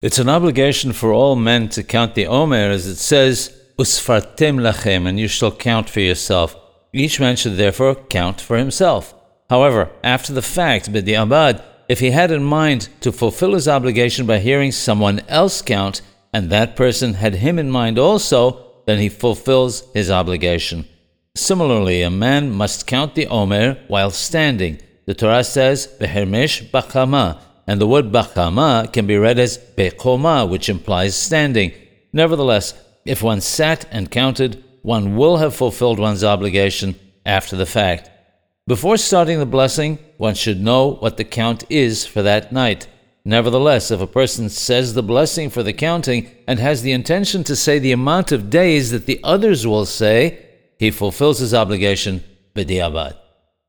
It's an obligation for all men to count the Omer, as it says, Usfartim lachem, and you shall count for yourself. Each man should therefore count for himself. However, after the fact, b'di'abad, if he had in mind to fulfill his obligation by hearing someone else count, and that person had him in mind also, then he fulfills his obligation. Similarly, a man must count the Omer while standing. The Torah says, Behermesh Bachama, and the word Bachama can be read as Bechoma, which implies standing. Nevertheless, if one sat and counted, one will have fulfilled one's obligation after the fact. Before starting the blessing, one should know what the count is for that night. Nevertheless, if a person says the blessing for the counting and has the intention to say the amount of days that the others will say, he fulfills his obligation b'di'abad.